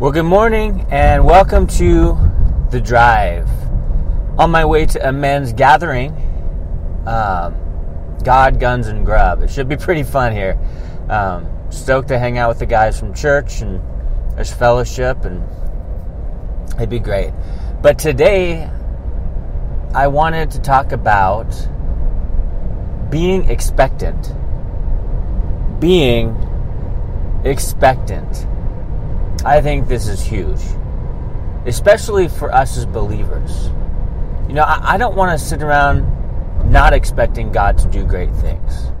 Well, good morning and welcome to The Drive. On my way to a men's gathering, um, God, Guns, and Grub. It should be pretty fun here. Um, stoked to hang out with the guys from church and there's fellowship and it'd be great. But today, I wanted to talk about being expectant. Being expectant. I think this is huge, especially for us as believers. You know, I, I don't want to sit around not expecting God to do great things.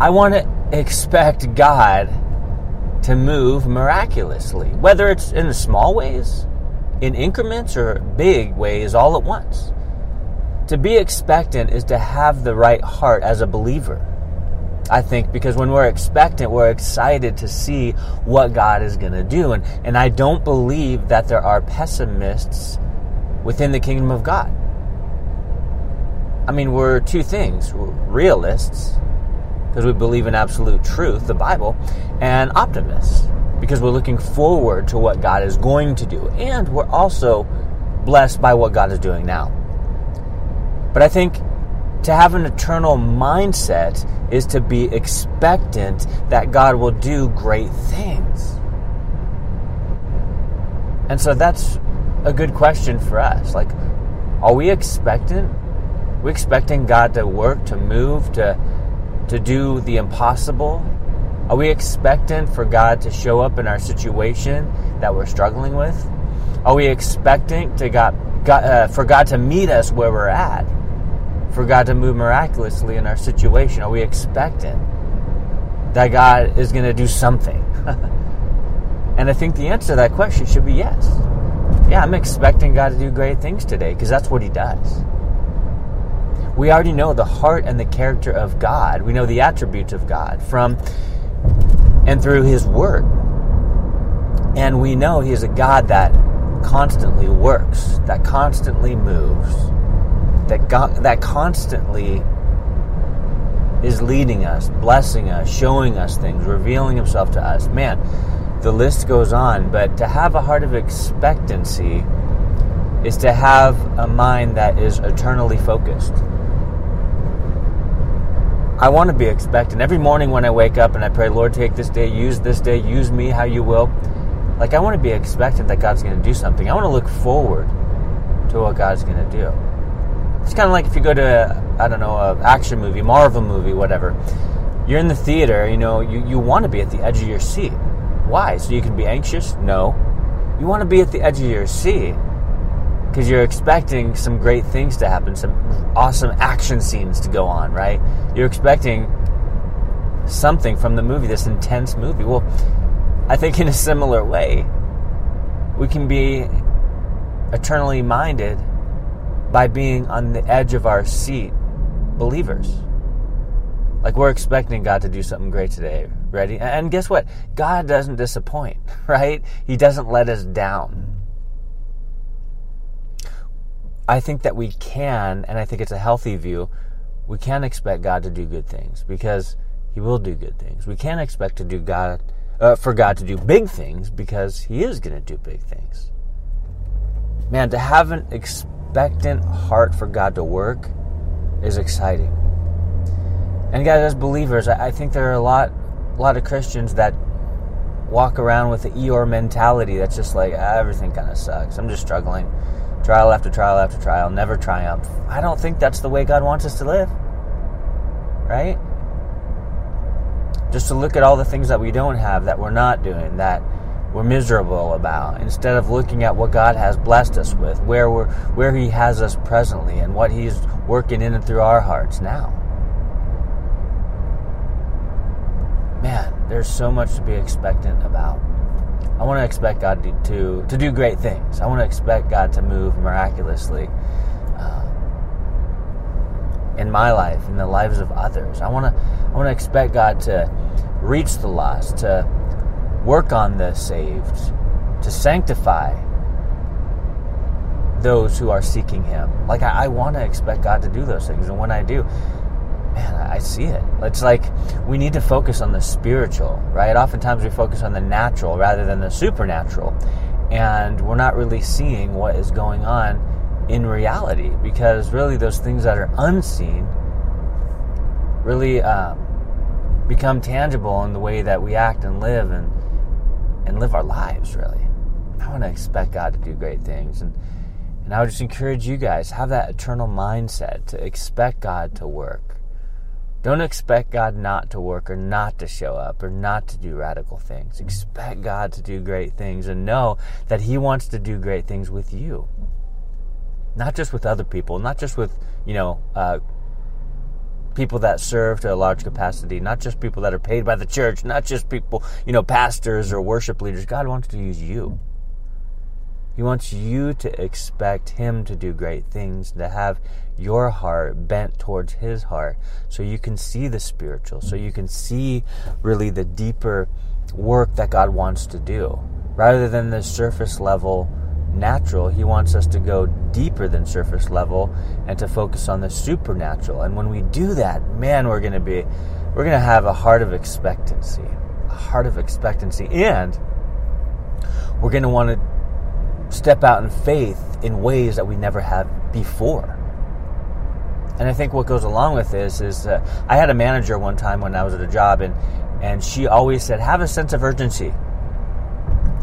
I want to expect God to move miraculously, whether it's in the small ways, in increments, or big ways all at once. To be expectant is to have the right heart as a believer. I think because when we're expectant, we're excited to see what God is going to do. And, and I don't believe that there are pessimists within the kingdom of God. I mean, we're two things realists, because we believe in absolute truth, the Bible, and optimists, because we're looking forward to what God is going to do. And we're also blessed by what God is doing now. But I think to have an eternal mindset is to be expectant that God will do great things. And so that's a good question for us. Like, are we expectant? Are we expecting God to work, to move, to to do the impossible? Are we expectant for God to show up in our situation that we're struggling with? Are we expecting to God, God uh, for God to meet us where we're at? For God to move miraculously in our situation? Are we expectant that God is going to do something? and I think the answer to that question should be yes. Yeah, I'm expecting God to do great things today because that's what He does. We already know the heart and the character of God. We know the attributes of God from and through His Word. And we know He is a God that constantly works, that constantly moves, that, God, that constantly is leading us, blessing us, showing us things, revealing Himself to us. Man, the list goes on, but to have a heart of expectancy is to have a mind that is eternally focused. I want to be expectant. Every morning when I wake up and I pray, Lord, take this day, use this day, use me how you will. Like, I want to be expectant that God's going to do something. I want to look forward to what God's going to do. It's kind of like if you go to, I don't know, an action movie, Marvel movie, whatever. You're in the theater, you know, you, you want to be at the edge of your seat. Why? So you can be anxious? No. You want to be at the edge of your seat because you're expecting some great things to happen, some awesome action scenes to go on, right? You're expecting something from the movie, this intense movie. Well, I think in a similar way, we can be eternally minded by being on the edge of our seat believers. Like we're expecting God to do something great today. Ready? And guess what? God doesn't disappoint, right? He doesn't let us down. I think that we can, and I think it's a healthy view, we can expect God to do good things because He will do good things. We can expect to do God uh, for God to do big things because He is going to do big things. Man, to have an expectant heart for God to work is exciting. And guys, as believers, I think there are a lot, a lot of Christians that walk around with the Eeyore mentality that's just like ah, everything kind of sucks. I'm just struggling trial after trial after trial, never triumph. I don't think that's the way God wants us to live. Right? Just to look at all the things that we don't have, that we're not doing, that we're miserable about, instead of looking at what God has blessed us with, where we're where He has us presently, and what He's working in and through our hearts now. Man, there's so much to be expectant about. I want to expect God to, to, do great things. I want to expect God to move miraculously uh, in my life, in the lives of others. I want to I want to expect God to reach the lost, to work on the saved, to sanctify those who are seeking Him. Like I, I want to expect God to do those things, and when I do, man, I see it. It's like we need to focus on the spiritual, right? Oftentimes we focus on the natural rather than the supernatural. And we're not really seeing what is going on in reality because really those things that are unseen really um, become tangible in the way that we act and live and and live our lives really. I want to expect god to do great things and and i would just encourage you guys have that eternal mindset to expect god to work. Don't expect god not to work or not to show up or not to do radical things. Expect god to do great things and know that he wants to do great things with you. Not just with other people, not just with, you know, uh, people that serve to a large capacity, not just people that are paid by the church, not just people, you know, pastors or worship leaders. God wants to use you. He wants you to expect Him to do great things, to have your heart bent towards His heart, so you can see the spiritual, so you can see really the deeper work that God wants to do, rather than the surface level natural. He wants us to go deeper than surface level and to focus on the supernatural. And when we do that, man, we're going to be, we're going to have a heart of expectancy, a heart of expectancy. And we're going to want to step out in faith in ways that we never have before. And I think what goes along with this is uh, I had a manager one time when I was at a job, and, and she always said, have a sense of urgency.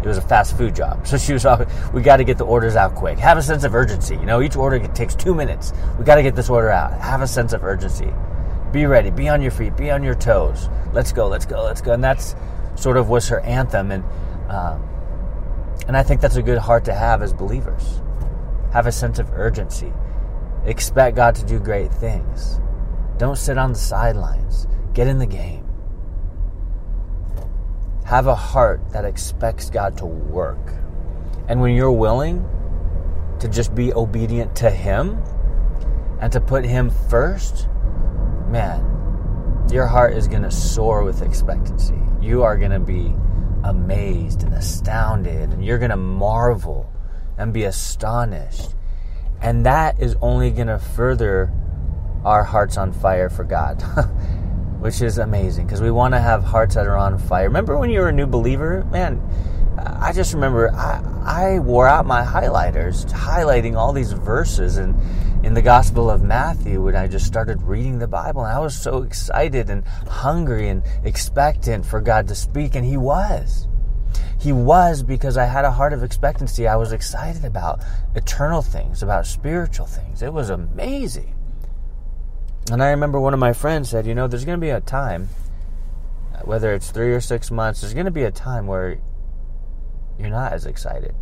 It was a fast food job. So she was, like, we got to get the orders out quick. Have a sense of urgency. You know, each order takes two minutes. We got to get this order out. Have a sense of urgency. Be ready. Be on your feet. Be on your toes. Let's go. Let's go. Let's go. And that's sort of was her anthem. And um, and I think that's a good heart to have as believers. Have a sense of urgency. Expect God to do great things. Don't sit on the sidelines. Get in the game. Have a heart that expects God to work. And when you're willing to just be obedient to Him and to put Him first, man, your heart is going to soar with expectancy. You are going to be amazed and astounded, and you're going to marvel and be astonished. And that is only going to further our hearts on fire for God. which is amazing because we want to have hearts that are on fire. Remember when you were a new believer? Man, I just remember I, I wore out my highlighters highlighting all these verses and in the Gospel of Matthew when I just started reading the Bible. And I was so excited and hungry and expectant for God to speak, and He was. He was because I had a heart of expectancy. I was excited about eternal things, about spiritual things. It was amazing. And I remember one of my friends said, you know, there's going to be a time, whether it's three or six months, there's going to be a time where you're not as excited.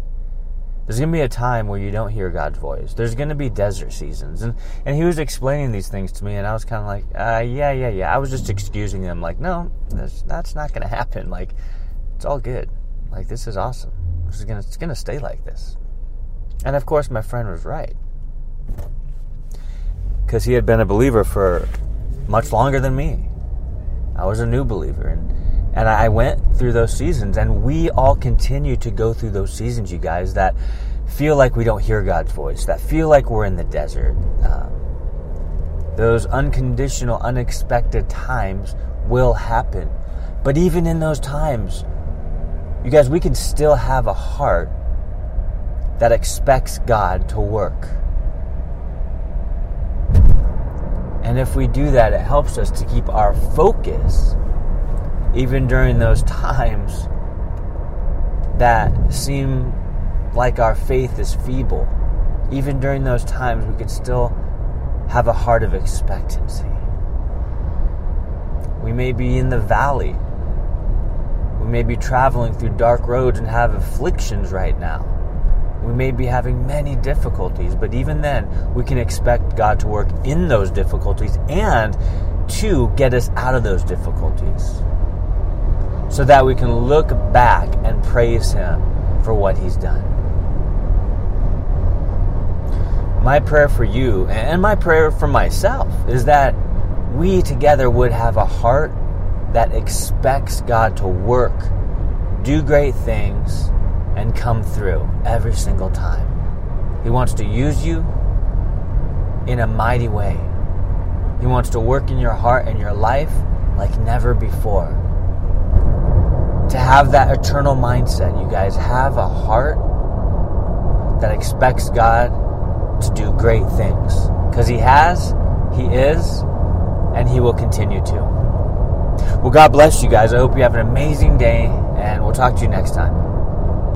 There's going to be a time where you don't hear God's voice. There's going to be desert seasons. And, and he was explaining these things to me, and I was kind of like, uh, yeah, yeah, yeah. I was just excusing them, like, no, that's, that's not going to happen. Like, it's all good. Like, this is awesome. This is gonna, it's going to stay like this. And of course, my friend was right because he had been a believer for much longer than me. I was a new believer, and and I went through those seasons, and we all continue to go through those seasons, you guys, that feel like we don't hear God's voice, that feel like we're in the desert. Um, those unconditional, unexpected times will happen. But even in those times, you guys, we can still have a heart that expects God to work. And if we do that, it helps us to keep our focus even during those times that seem like our faith is feeble. Even during those times, we can still have a heart of expectancy. We may be in the valley. We may be traveling through dark roads and have afflictions right now. We may be having many difficulties, but even then, we can expect God to work in those difficulties and to get us out of those difficulties so that we can look back and praise Him for what He's done. My prayer for you and my prayer for myself is that we together would have a heart that expects God to work, do great things, and come through every single time. He wants to use you in a mighty way. He wants to work in your heart and your life like never before. To have that eternal mindset, you guys have a heart that expects God to do great things. Because He has, He is, and He will continue to. Well, God bless you guys. I hope you have an amazing day, and we'll talk to you next time.